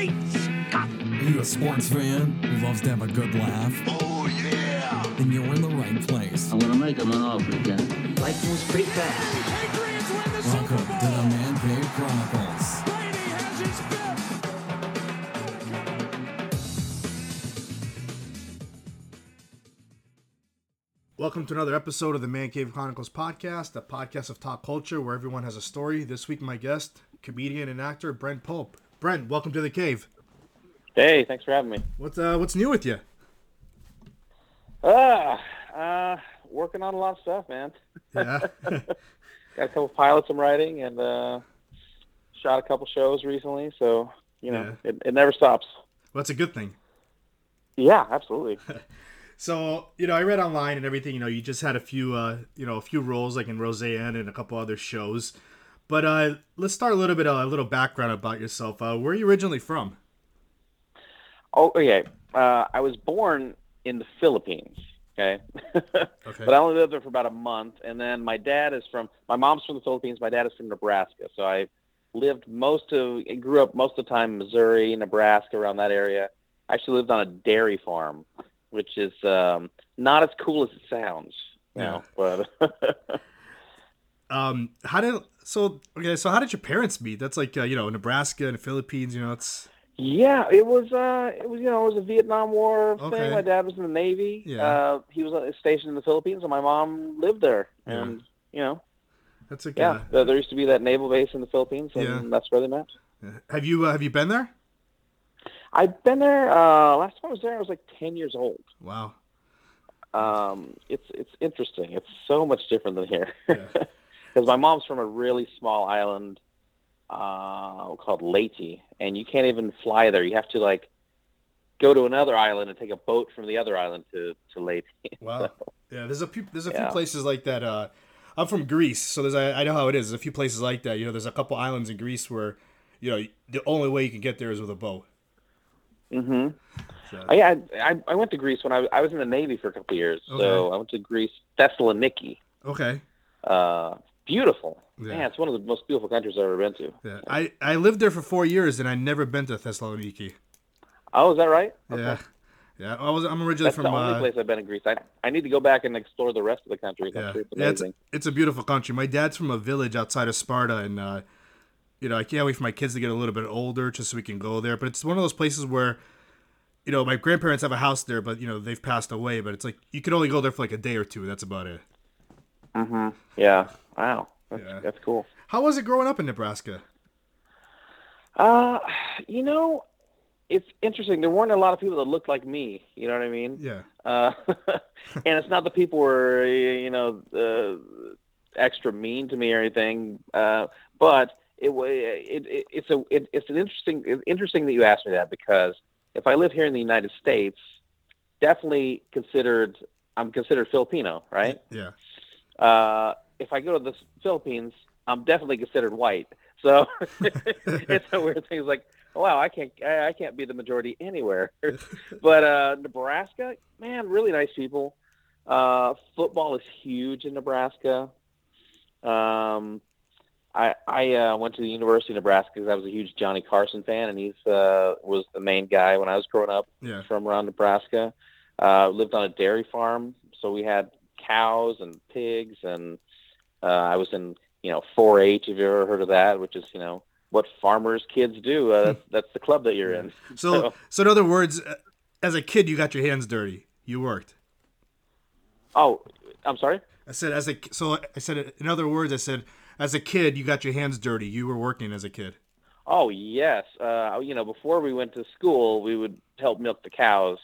Great Scott! Are you a sports fan who loves to have a good laugh? Oh, yeah! Then you're in the right place. I'm gonna make him an offer again. Life moves pretty fast. Patriots win the Welcome Super to the Man Cave Chronicles. Brady has his fifth! Welcome to another episode of the Man Cave Chronicles podcast, a podcast of talk culture where everyone has a story. This week, my guest, comedian and actor Brent Pope. Brent, welcome to the cave. Hey, thanks for having me. What's uh, what's new with you? Ah, uh, working on a lot of stuff, man. Yeah, Got a couple pilots I'm writing, and uh, shot a couple shows recently. So you know, it, it never stops. well, that's a good thing. Yeah, absolutely. So you know, I read online and everything. You know, you just had a few, uh, you know, a few roles like in Roseanne and a couple other shows. But uh, let's start a little bit, uh, a little background about yourself. Uh, where are you originally from? oh, okay. Uh, I was born in the Philippines. Okay. Okay. But I only lived there for about a month, and then my dad is from. My mom's from the Philippines. My dad is from Nebraska. So I lived most of. Grew up most of the time in Missouri, Nebraska, around that area. I actually lived on a dairy farm, which is um, not as cool as it sounds. You know, but Um, how did so? Okay, so how did your parents meet? That's like uh, you know, Nebraska and the Philippines. You know, it's yeah, it was. Uh, it was you know, it was a Vietnam War thing. Okay. My dad was in the Navy. Yeah. Uh, he was uh, stationed in the Philippines, and my mom lived there. Yeah. And you know, that's a yeah, there, there used to be that naval base in the Philippines, and Yeah. that's where they met. Have you uh, have you been there? I've been there. Uh, last time I was there, I was like ten years old. Wow. Um, it's it's interesting. It's so much different than here. Yeah. Because my mom's from a really small island uh, called Leyte, and you can't even fly there. You have to like go to another island and take a boat from the other island to to Leyte. Wow. Yeah, there's a few there's a few places like that. Uh, I'm from Greece, so there's I, I know how it is. There's a few places like that. You know, there's a couple islands in Greece where, you know, the only way you can get there is with a boat. hmm So, Oh, yeah, I, I went to Greece when I was, I was in the Navy for a couple of years. So I went to Greece, Thessaloniki. okay. Uh, beautiful. Yeah. Man, it's one of the most beautiful countries I've ever been to. Yeah. I I lived there for four years and I never been to Thessaloniki. Oh, is that right? Yeah. Yeah. I was I'm originally That's from the only uh, place I've been in Greece. I, I need to go back and explore the rest of the country. Yeah, it's yeah it's, it's a beautiful country. My dad's from a village outside of Sparta, and uh, you know I can't wait for my kids to get a little bit older just so we can go there. But it's one of those places where, you know, my grandparents have a house there, but you know they've passed away. But it's like you can only go there for like a day or two. That's about it. Hmm Yeah. Wow. That's, Yeah. that's cool. How was it growing up in Nebraska? Uh, you know, it's interesting. There weren't a lot of people that looked like me. You know what I mean? Yeah, Uh, and it's not that people were, you know, uh, extra mean to me or anything. Uh, but it, wa- it, it it's a it, it's an interesting it's interesting that you asked me that because if I live here in the United States, definitely considered I'm considered Filipino, right? yeah, Uh, if I go to the Philippines, I'm definitely considered white. So it's a weird thing. It's like, wow, I can't, I can't be the majority anywhere. but uh, Nebraska, man, really nice people. Uh, football is huge in Nebraska. Um, I I uh, went to the University of Nebraska because I was a huge Johnny Carson fan, and he's uh, was the main guy when I was growing up yeah. from around Nebraska. Uh, lived on a dairy farm, so we had cows and pigs, and uh, I was in you know 4-H. Have you ever heard of that? Which is you know what farmers' kids do. Uh, that's, that's the club that you're in. So, so in other words, uh, as a kid, you got your hands dirty. You worked. Oh, I'm sorry. I said as a so I said in other words, I said as a kid, you got your hands dirty. You were working as a kid. Oh yes. Uh, you know, before we went to school, we would help milk the cows,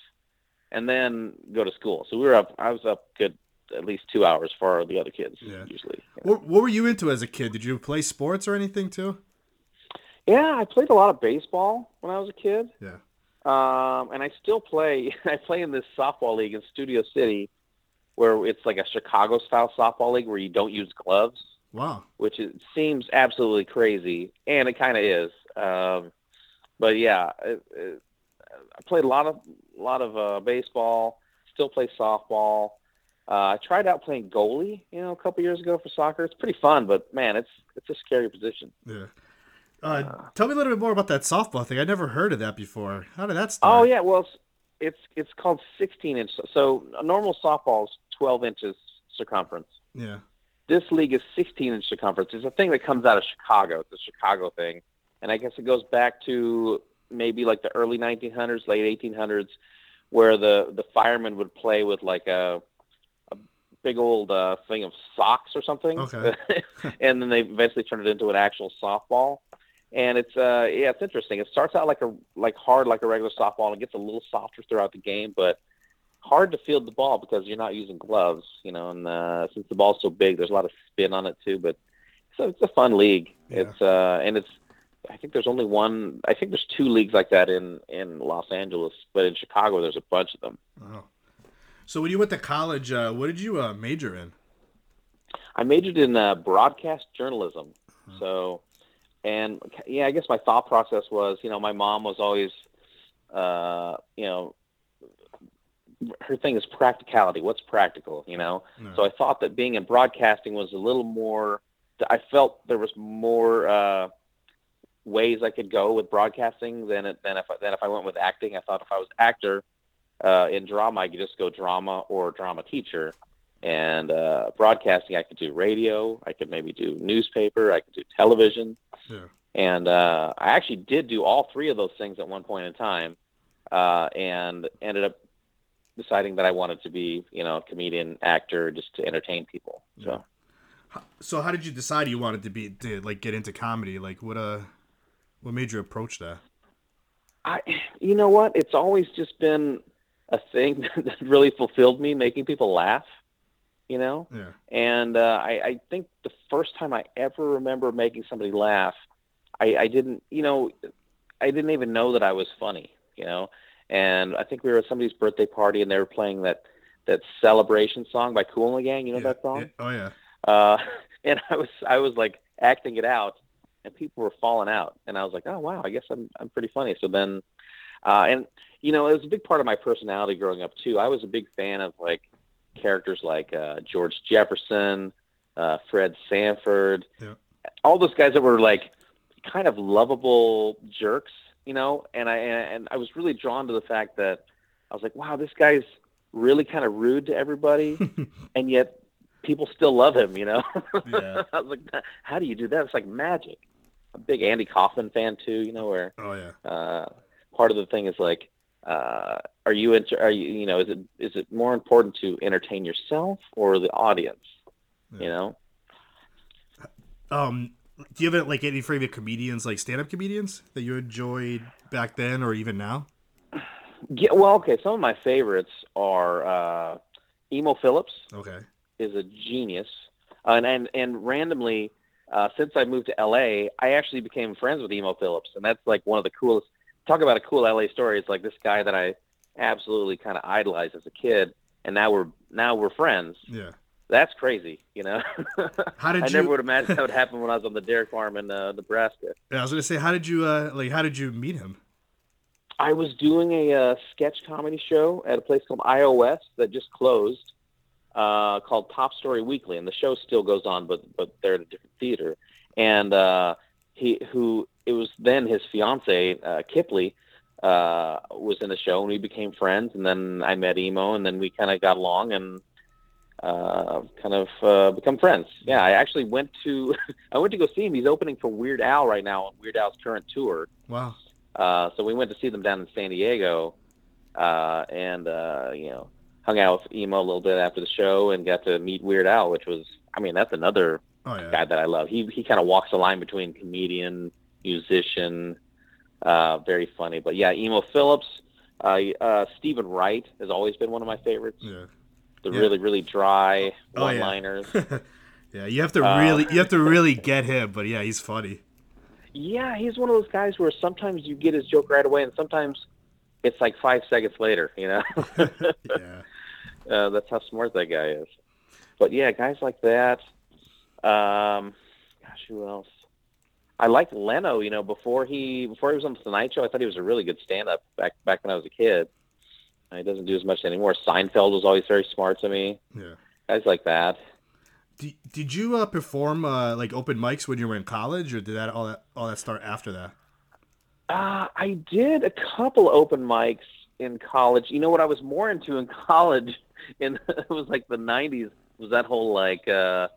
and then go to school. So we were up. I was up good at least two hours for the other kids Yeah. usually. What, what were you into as a kid? Did you play sports or anything too? Yeah, I played a lot of baseball when I was a kid. Yeah. Um, and I still play. I play in this softball league in Studio City, where it's like a Chicago style softball league where you don't use gloves, Wow. which it seems absolutely crazy, and it kind of is. Um, but yeah, it, it, I played a lot of a lot of uh, baseball. Still play softball. Uh, I tried out playing goalie, you know, a couple years ago for soccer. It's pretty fun, but man, it's it's a scary position. Yeah. Uh, tell me a little bit more about that softball thing. I never heard of that before. How did that start? Oh yeah, well, it's it's, it's called 16 inch. So a normal softball's 12 inches circumference. Yeah. This league is 16 inch circumference. It's a thing that comes out of Chicago. It's a Chicago thing, and I guess it goes back to maybe like the early 1900s, late 1800s, where the the firemen would play with like a big old uh, thing of socks or something. Okay. and then they eventually turned it into an actual softball. And it's uh yeah, it's interesting. It starts out like a like hard like a regular softball and it gets a little softer throughout the game, but hard to field the ball because you're not using gloves, you know, and uh since the ball's so big there's a lot of spin on it too, but so it's a fun league. Yeah. It's uh and it's I think there's only one I think there's two leagues like that in in Los Angeles, but in Chicago there's a bunch of them. Oh. So when you went to college, uh, what did you uh, major in? I majored in uh, broadcast journalism. So, and yeah, I guess my thought process was, you know, my mom was always, uh, you know, her thing is practicality. What's practical, you know? No. So I thought that being in broadcasting was a little more. I felt there was more uh, ways I could go with broadcasting than it, than if I, than if I went with acting. I thought if I was actor uh, in drama, I could just go drama or drama teacher. And uh, broadcasting, I could do radio. I could maybe do newspaper. I could do television. Yeah. And uh, I actually did do all three of those things at one point in time, uh, and ended up deciding that I wanted to be, you know, a comedian, actor, just to entertain people. So. So how did you decide you wanted to be to like get into comedy? Like what uh what made you approach that? I, you know what? It's always just been a thing that really fulfilled me, making people laugh. You know, Yeah. and uh, I, I think the first time I ever remember making somebody laugh, I, I didn't, you know, I didn't even know that I was funny. You know, and I think we were at somebody's birthday party and they were playing that that celebration song by Kool and the Gang. You know yeah. that song? Yeah. Oh yeah. uh, and I was I was like acting it out, and people were falling out, and I was like, oh wow, I guess I'm I'm pretty funny. So then, uh, and you know, it was a big part of my personality growing up too. I was a big fan of like characters like uh, George Jefferson, uh, Fred Sanford, Yeah. all those guys that were like kind of lovable jerks, you know. And I and I was really drawn to the fact that I was like, wow, this guy's really kind of rude to everybody, and yet people still love him, you know. Yeah. I was like, how do you do that? It's like magic. I'm a big Andy Kaufman fan too, you know, where Oh yeah. uh, part of the thing is like, uh, are you into, are you, you know, is it is it more important to entertain yourself or the audience? You know, Um do you have like any favorite comedians, like stand up comedians that you enjoyed back then or even now? yeah. Well, okay. Some of my favorites are uh, Emo Philips Okay. is a genius, uh, and and and randomly. Uh, since I moved to LA, I actually became friends with Emo Philips, and that's like one of the coolest. Talk about a cool LA story. It's like this guy that I absolutely kind of idolized as a kid, and now we're now we're friends. Yeah. That's crazy, you know. How did I you never would imagine that would happen when I was on the dairy farm in uh, Nebraska. Yeah, I was gonna say, how did you uh like how did you meet him? I was doing a uh, sketch comedy show at a place called iO West that just closed, uh, called Top Story Weekly, and the show still goes on, but but they're at a different theater. And uh, he, who it was then his fiance uh, Kipleigh, uh, was in the show, and we became friends. And then I met Emo, and then we kind of got along and uh, kind of uh, become friends. Yeah, I actually went to I went to go see him. He's opening for Weird Al right now on Weird Al's current tour. Wow. Uh, so we went to see them down in San Diego, uh, and uh, you know, hung out with Emo a little bit after the show, and got to meet Weird Al, which was, I mean, that's another Oh yeah. guy that I love. He he kind of walks the line between comedian, musician, uh, very funny. But yeah, Emo Philips, uh, uh, Steven Wright has always been one of my favorites. Yeah. The Yeah. really really dry Oh, yeah. one-liners. yeah, you have to Uh, really you have to really get him, but yeah, he's funny. Yeah, he's one of those guys where sometimes you get his joke right away, and sometimes it's like five seconds later. You know, Yeah. uh, that's how smart that guy is. But yeah, guys like that. Um, gosh, who else? I liked Leno. You know, before he before he was on the Tonight Show, I thought he was a really good stand-up back back when I was a kid. He doesn't do as much anymore. Seinfeld was always very smart to me. Yeah. Guys like that. Did, did you uh, perform uh, like open mics when you were in college, or did that all that all that start after that? Uh, I did a couple open mics in college. You know what I was more into in college, in it was like the '90s, was that whole like uh,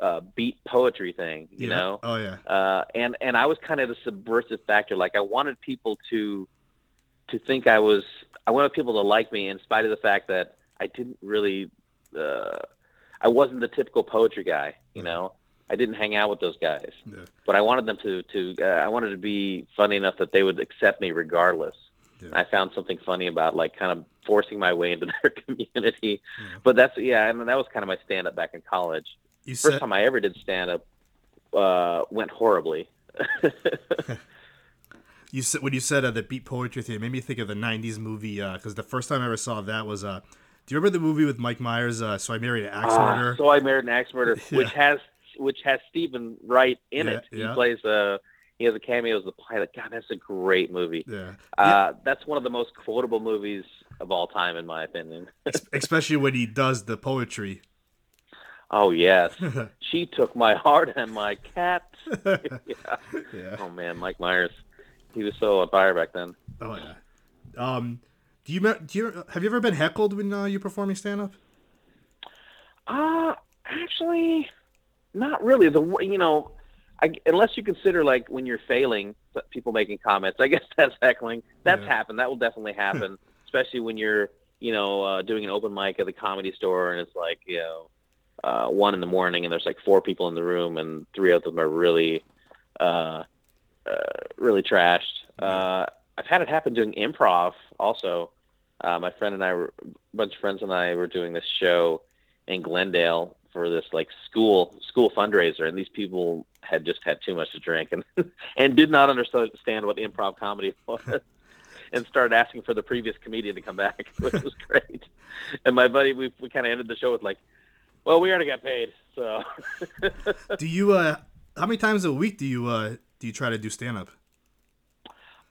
uh, beat poetry thing. You Yeah. know, Oh yeah. uh, and and I was kind of the subversive factor. Like I wanted people to to think I was. I wanted people to like me in spite of the fact that I didn't really. Uh, I wasn't the typical poetry guy. You Mhm. know, I didn't hang out with those guys. Yeah. But I wanted them to to. Uh, I wanted to be funny enough that they would accept me regardless. Yeah. I found something funny about like kind of forcing my way into their community. Yeah. But that's yeah, and that was kind of my stand up back in college. You First said time I ever did stand up uh, went horribly. you said when you said uh, the beat poetry thing, it made me think of the '90s movie because the first time I ever saw that was. Uh, do you remember the movie with Mike Myers? Uh, so I married an axe Ah, murderer. so I married an axe murderer, Yeah. which has which has Steven Wright in Yeah, it. He yeah. plays a he has a cameo as the pilot. God, that's a great movie. yeah. Uh, that's one of the most quotable movies of all time, in my opinion. Especially when he does the poetry. Oh yes, she took my heart and my cat. yeah. Yeah. Oh man, Mike Myers, he was so on fire back then. Oh yeah. Um, do you do you have you ever been heckled when uh, you're performing stand up? Uh actually, not really. The you know, I, unless you consider like when you're failing, people making comments. I guess that's heckling. That's Yeah. happened. That will definitely happen, especially when you're you know uh, doing an open mic at the comedy store and it's like you know uh, one in the morning and there's like four people in the room and three of them are really uh, uh, really trashed. Uh, I've had it happen doing improv also. Uh, my friend and I were a bunch of friends and I were doing this show in Glendale for this like school school fundraiser, and these people had just had too much to drink and and did not understand what improv comedy was, and started asking for the previous comedian to come back, which was great. And my buddy, we we kind of ended the show with like, "Well, we already got paid, so." Do you uh how many times a week do you uh do you try to do stand up?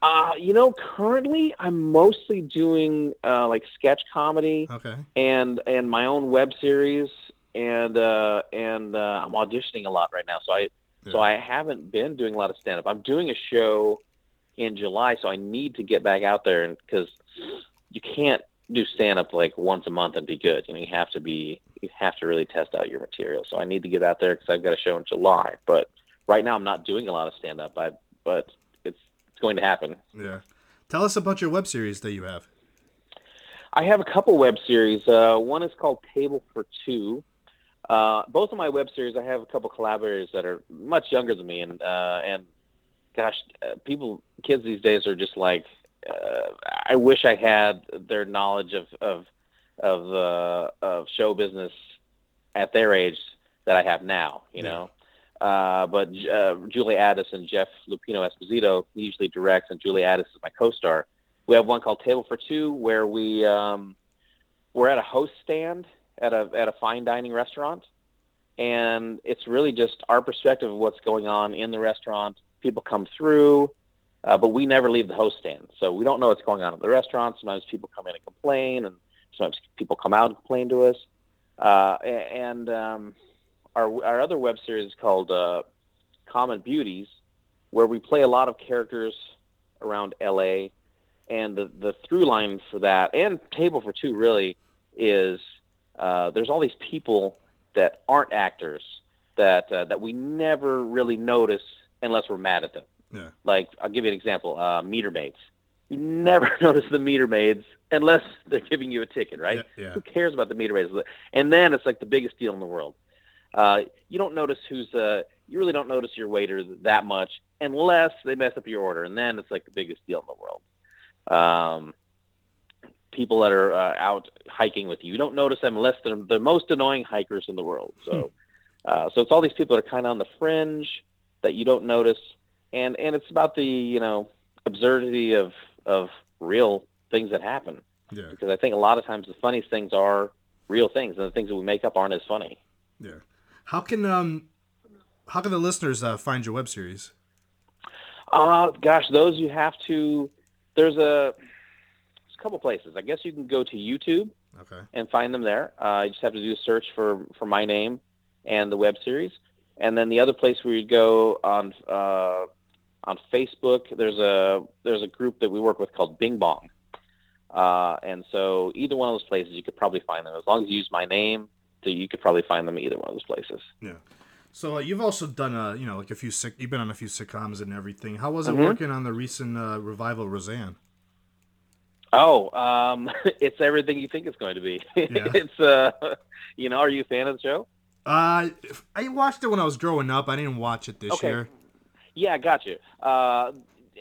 Uh, you know, currently I'm mostly doing uh, like sketch comedy. Okay. and and my own web series and uh and uh I'm auditioning a lot right now so I so I haven't been doing a lot of stand up. I'm doing a show in July so I need to get back out there and cuz you can't do stand up like once a month and be good. You know, you have to be you have to really test out your material. So I need to get out there cuz I've got a show in July. But right now I'm not doing a lot of stand up. I but it's it's going to happen. Yeah. Tell us about your web series that you have. I have a couple web series. Uh, one is called Table for Two. Uh, both of my web series, I have a couple collaborators that are much younger than me, and uh, and gosh, uh, people, kids these days are just like, I wish I had their knowledge of of of uh, of show business at their age that I have now. You Yeah. know. Uh, but uh, Julie Addis and Jeff Lupino Esposito usually directs, and Julie Addis is my co-star we have one called Table for Two, where we um, we're at a host stand at a at a fine dining restaurant, and it's really just our perspective of what's going on in the restaurant. People come through, uh, but we never leave the host stand, so we don't know what's going on at the restaurant. Sometimes people come in and complain, and sometimes people come out and complain to us. Uh, and um, our our other web series is called uh, Common Beauties, where we play a lot of characters around LA and the the through line for that and table for two really is uh, there's all these people that aren't actors that uh, that we never really notice unless we're mad at them. Yeah. Like I'll give you an example: uh, meter maids. You never notice the meter maids unless they're giving you a ticket, right? Yeah, yeah. Who cares about the meter maids? And then it's like the biggest deal in the world. Uh, you don't notice who's uh, you really don't notice your waiter that much unless they mess up your order, and then it's like the biggest deal in the world um, people that are uh, out hiking with you. You don't notice them unless they're the most annoying hikers in the world. So, uh, so it's all these people that are kind of on the fringe that you don't notice, and and it's about the you know absurdity of of real things that happen Yeah. because I think a lot of times the funniest things are real things, and the things that we make up aren't as funny. Yeah. How can um how can the listeners uh, find your web series? Uh, gosh, those you have to. There's a, there's a couple places. I guess you can go to YouTube Okay. and find them there. Uh, you just have to do a search for for my name, and the web series. And then the other place where you'd go on uh, on Facebook, there's a there's a group that we work with called Bing Bong. Uh, and so either one of those places, you could probably find them as long as you use my name. So you could probably find them either one of those places. Yeah. So uh, you've also done a you know, like a few sick. You've been on a few sitcoms and everything. How was it Mhm. working on the recent uh, revival, Roseanne? Oh, um, it's everything you think it's going to be. Yeah. it's uh, you know, are you a fan of the show? Uh, I watched it when I was growing up. I didn't watch it this Okay. year. Yeah, got you. Uh,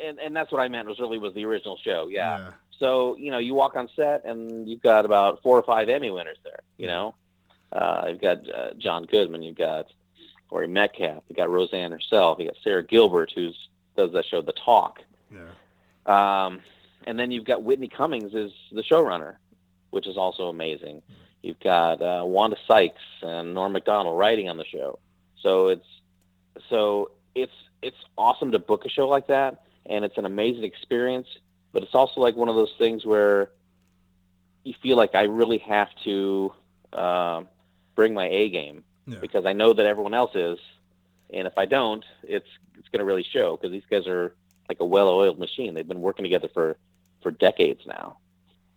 and and that's what I meant was really was the original show. Yeah. So you know, you walk on set and you've got about four or five Emmy winners there. You know, uh, you've got uh, John Goodman, you've got Laurie Metcalf, you've got Roseanne herself, you got Sara Gilbert, who's does that show, The Talk. Yeah. Um, and then you've got Whitney Cummings is the showrunner, which is also amazing. You've got uh, Wanda Sykes and Norm Macdonald writing on the show. So it's so it's it's awesome to book a show like that, and it's an amazing experience. But it's also like one of those things where you feel like I really have to um, bring my A game Yeah. because I know that everyone else is, and if I don't, it's it's going to really show because these guys are like a well-oiled machine. They've been working together for for decades now.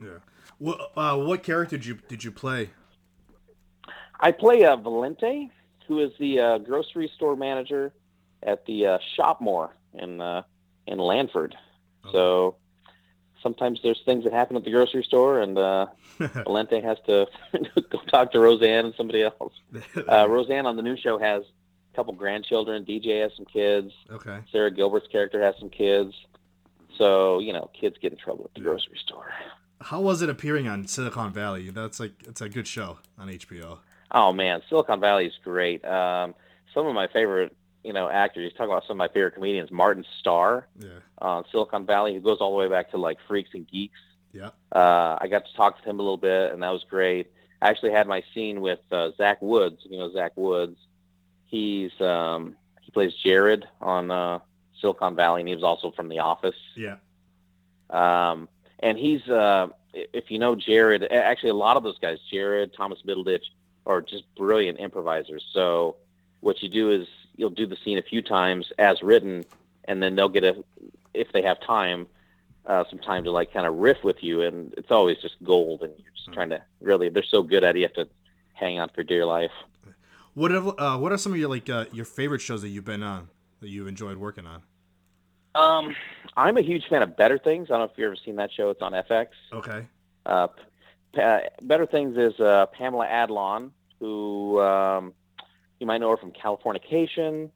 Yeah. What uh, what character did you did you play? I play uh, Valente, who is the uh, grocery store manager at the uh, Shopmore in uh, in Lanford. So sometimes there's things that happen at the grocery store, and uh, Valente has to go talk to Roseanne and somebody else. Uh, Roseanne on the new show has a couple grandchildren. DJ has some kids. okay. Sara Gilbert's character has some kids. So you know, kids get in trouble at the grocery store. How was it appearing on Silicon Valley? That's like it's a good show on HBO. Oh man, Silicon Valley is great. Um, some of my favorite, you know, actors. You talk about some of my favorite comedians. Martin Starr Yeah. on Silicon Valley, who goes all the way back to like Freaks and Geeks. Yeah. Uh, I got to talk to him a little bit, and that was great. I actually had my scene with uh, Zach Woods. You know, Zach Woods. He's um, he plays Jared on uh, Silicon Valley, and he was also from The Office. Yeah. Um, and he's, uh, if you know Jared, actually a lot of those guys, Jared, Thomas Middleditch, are just brilliant improvisers. So what you do is you'll do the scene a few times as written, and then they'll get a, if they have time, uh, some time to like kind of riff with you, and it's always just gold. And you're just trying to really, they're so good at it, you have to hang on for dear life. What are, uh, what are some of your like uh, your favorite shows that you've been on that you've enjoyed working on? Um, I'm a huge fan of Better Things. I don't know if you've ever seen that show. It's on FX. Okay. Uh, Better Things is uh, Pamela Adlon, who um, you might know her from Californication.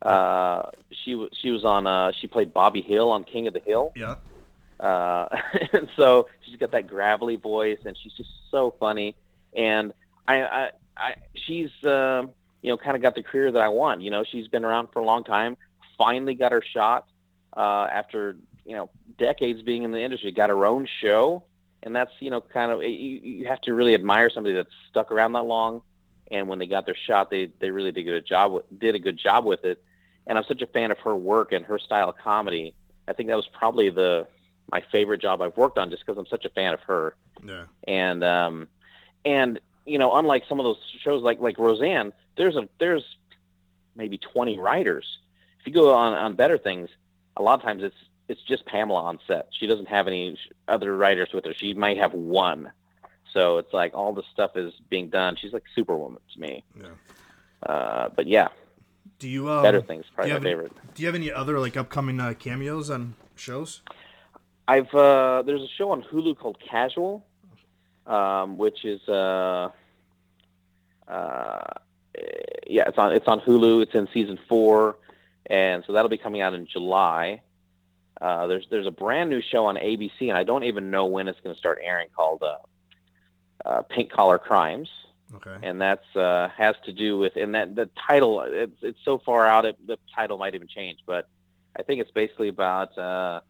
Uh, she wa- she was on uh, she played Bobby Hill on King of the Hill, Yeah. uh, and so she's got that gravelly voice, and she's just so funny. And I, I, I she's um you know kind of got the career that I want. You know, she's been around for a long time. Finally got her shot uh, after you know decades being in the industry. Got her own show, and that's you know kind of you, you have to really admire somebody that's stuck around that long. And when they got their shot, they they really did a good job with, did a good job with it. And I'm such a fan of her work and her style of comedy. I think that was probably the my favorite job I've worked on, just because I'm such a fan of her Yeah. and um, and you know, unlike some of those shows like like Roseanne, there's a there's maybe 20 writers. If you go on on Better Things, a lot of times it's it's just Pamela on set. She doesn't have any other writers with her. She might have one. So it's like all the stuff is being done. She's like Superwoman to me. Yeah. Uh, but yeah, Do you um, Better Things probably my any- favorite. Do you have any other like upcoming uh, cameos on shows? I've uh, there's a show on Hulu called Casual, um, which is uh, uh, yeah, it's on it's on Hulu. It's in season four, and so that'll be coming out in July. Uh, there's there's a brand new show on ABC, and I don't even know when it's going to start airing called uh, uh, Pink Collar Crimes. Okay. and that's uh, has to do with and that the title it's, it's so far out it, the title might even change but i think it's basically about uh,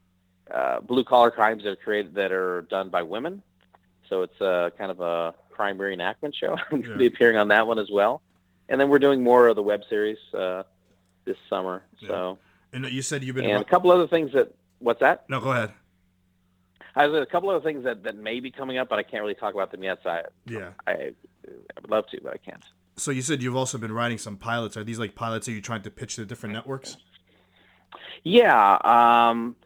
uh, blue collar crimes that are created that are done by women. So it's uh, kind of a crime reenactment show. I'm going to be appearing on that one as well. And then we're doing more of the web series uh, this summer so. And you said you've been. and a couple other things that what's that? No, go ahead. I have a couple other things that, that may be coming up but i can't really talk about them yet so i Yeah. i, I would love to but i can't So you said you've also been writing some pilots. Are these like pilots that you're trying to pitch to different networks? Yeah, um,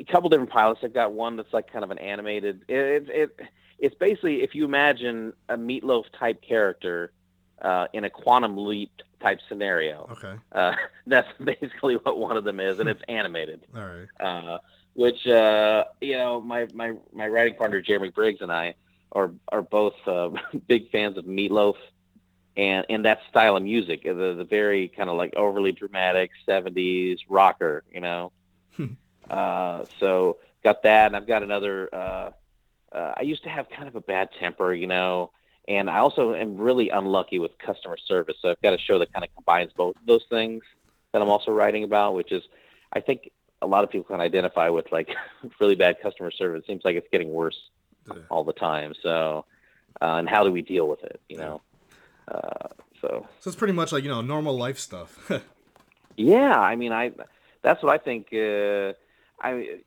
a couple different pilots. I've got one that's like kind of an animated. It, it, it it's basically if you imagine a meatloaf type character uh, in a quantum leap type scenario. Okay. Uh, that's basically what one of them is, and it's animated. All right. Uh, which uh, you know, my, my my writing partner Jeremy Briggs and I are are both uh, big fans of Meatloaf and and that style of music, the the very kind of like overly dramatic '70s rocker, you know. uh, so got that, and I've got another. Uh, uh, I used to have kind of a bad temper, you know, and I also am really unlucky with customer service. So I've got a show that kind of combines both those things that I'm also writing about, which is, I think a lot of people can identify with like really bad customer service. It seems like it's getting worse Yeah. all the time. So, uh, and how do we deal with it? You know, uh, so So it's pretty much like you know normal life stuff. yeah, I mean, I that's what I think. Uh, I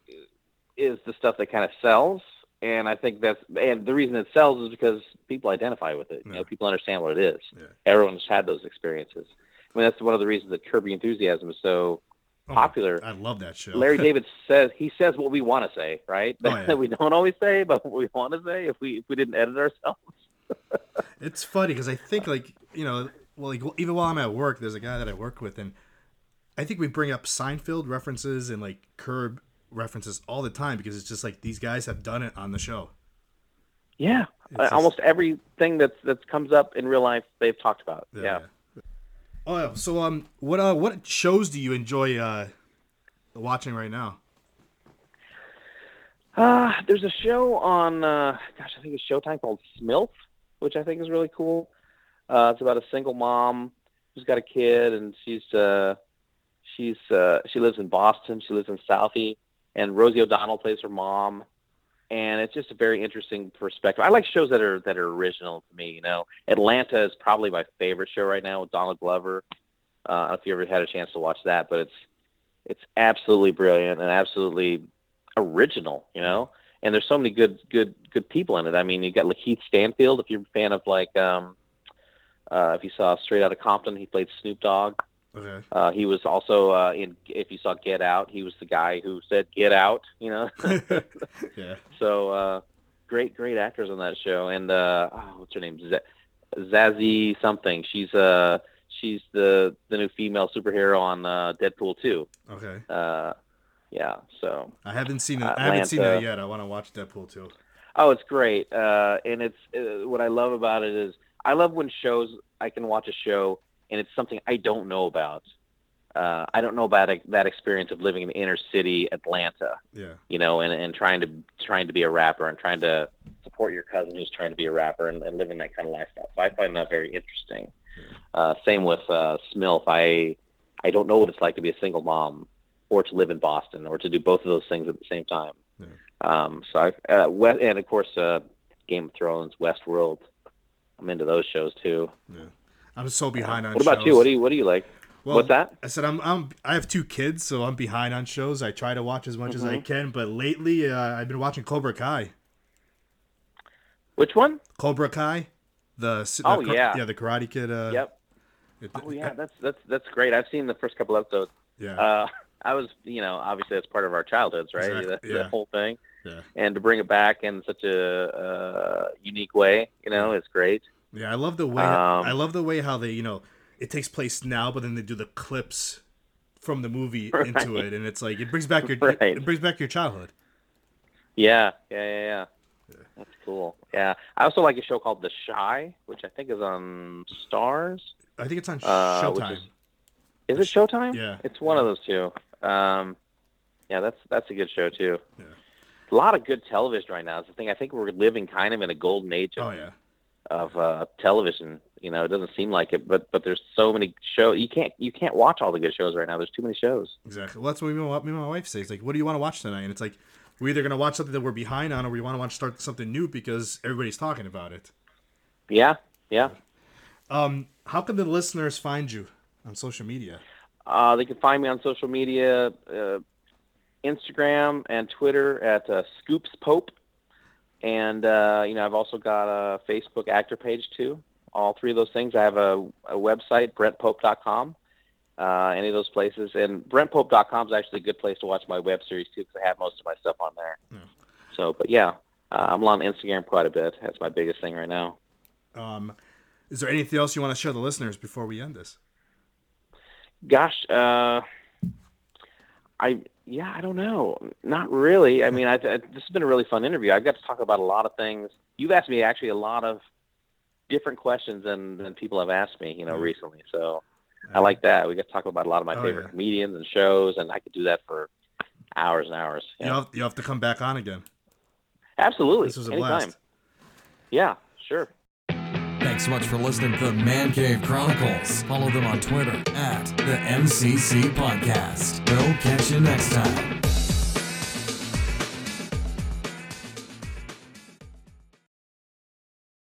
is the stuff that kind of sells, and I think that's and the reason it sells is because people identify with it. You know, people understand what it is. Yeah. Everyone's had those experiences. I mean, that's one of the reasons that Curb Your Enthusiasm is so Oh, popular. I love that show. Larry David says he says what we want to say, right? Oh, yeah. That we don't always say, but what we want to say if we if we didn't edit ourselves. It's funny because I think like you know, well, like even while I'm at work, there's a guy that I work with, and I think we bring up Seinfeld references and like Curb references all the time because it's just like these guys have done it on the show. Yeah, It's Uh, just- almost everything that's that comes up in real life they've talked about. yeah. Oh, yeah. Oh, so um, what uh, what shows do you enjoy uh, watching right now? Uh, there's a show on, uh, gosh, I think it's Showtime called Smilf, which I think is really cool. Uh, it's about a single mom who's got a kid, and she's uh, she's uh, she lives in Boston. She lives in Southie, and Rosie O'Donnell plays her mom. And it's just a very interesting perspective. I like shows that are that are original to me. You know, Atlanta is probably my favorite show right now with Donald Glover. Uh, I don't know if you ever had a chance to watch that, but it's it's absolutely brilliant and absolutely original, you know. And there's so many good, good, good people in it. I mean, you got Lakeith Stanfield. If you're a fan of like, um, uh, if you saw Straight Outta Compton, he played Snoop Dogg. Okay. Uh, he was also uh, in. If you saw Get Out, he was the guy who said "Get Out." You know. yeah. so uh, great, great actors on that show. And uh, oh, what's her name? Z- Zazie something. She's uh, she's the the new female superhero on uh, Deadpool 2. Okay. Uh, yeah. So I haven't seen it. I haven't seen that yet. I want to watch Deadpool two. Oh, it's great. Uh, and it's uh, what I love about it is I love when shows I can watch a show and it's something I don't know about. Uh, I don't know about that experience of living in inner city Atlanta, Yeah. you know, and, and trying to trying to be a rapper and trying to support your cousin who's trying to be a rapper and, and living that kind of lifestyle. So I find that very interesting. Uh, same with uh, Smilf. I I don't know what it's like to be a single mom or to live in Boston or to do both of those things at the same time. Yeah. Um, so I, uh, and of course, uh, Game of Thrones, Westworld. I'm into those shows too. Yeah. I'm so behind on What about shows. you? What do you What do you like? Well, What's that? I said I'm, I'm I have two kids, so I'm behind on shows. I try to watch as much as I Mhm. can, but lately uh, I've been watching Cobra Kai. Which one? Cobra Kai, the, the Oh, yeah. yeah, the Karate Kid. Uh, yep. it- Oh yeah, that's that's that's great. I've seen the first couple episodes. yeah, Uh, I was, you know, obviously that's part of our childhoods, right? Exactly, That, yeah. that whole thing, yeah, and to bring it back in such a uh, unique way, you know, is great. Yeah. I love the way Um, I love the way how they you know it takes place now, but then they do the clips from the movie into it, and it's like it brings back your Right. it brings back your childhood. Yeah, yeah, yeah, yeah. That's cool. Yeah, I also like a show called The Chi, which I think is on Starz. I think it's on Uh, Showtime. is- Is it Showtime? Yeah. It's one of those two. Um, yeah, that's that's a good show too. Yeah. A lot of good television right now. Is the thing. I think we're living kind of in a golden age of, oh yeah, of uh, television. You know, it doesn't seem like it, but but there's so many shows. You can't you can't watch all the good shows right now. There's too many shows. exactly. Well, that's what me and my, me and my wife say. It's like, what do you want to watch tonight? And it's like, we're either gonna watch something that we're behind on, or we want to watch start something new because everybody's talking about it. Yeah, yeah. Um, how can the listeners find you on social media? Uh, they can find me on social media, uh, Instagram and Twitter at uh, Scoops Pope, and uh, you know I've also got a Facebook actor page too. all three of those things. I have a, a website, brentpope.com. Uh, any of those places, and brentpope.com is actually a good place to watch my web series too, because I have most of my stuff on there. So, but yeah, uh, I'm on Instagram quite a bit. That's my biggest thing right now. Um, is there anything else you want to show the listeners before we end this? Gosh, uh, I yeah, I don't know. Not really. I hmm. mean, I, I, this has been a really fun interview. I've got to talk about a lot of things. You've asked me actually a lot of different questions than than people have asked me, you know, hmm. recently. So I like that. We got to talk about a lot of my Oh, favorite yeah. comedians and shows, and I could do that for hours and hours. Yeah. You'll, have, you'll have to come back on again. Absolutely. This was a Anytime. blast. Yeah, sure. Thanks so much for listening to the Man Cave Chronicles. Follow them on Twitter at the MCC Podcast. We'll catch you next time.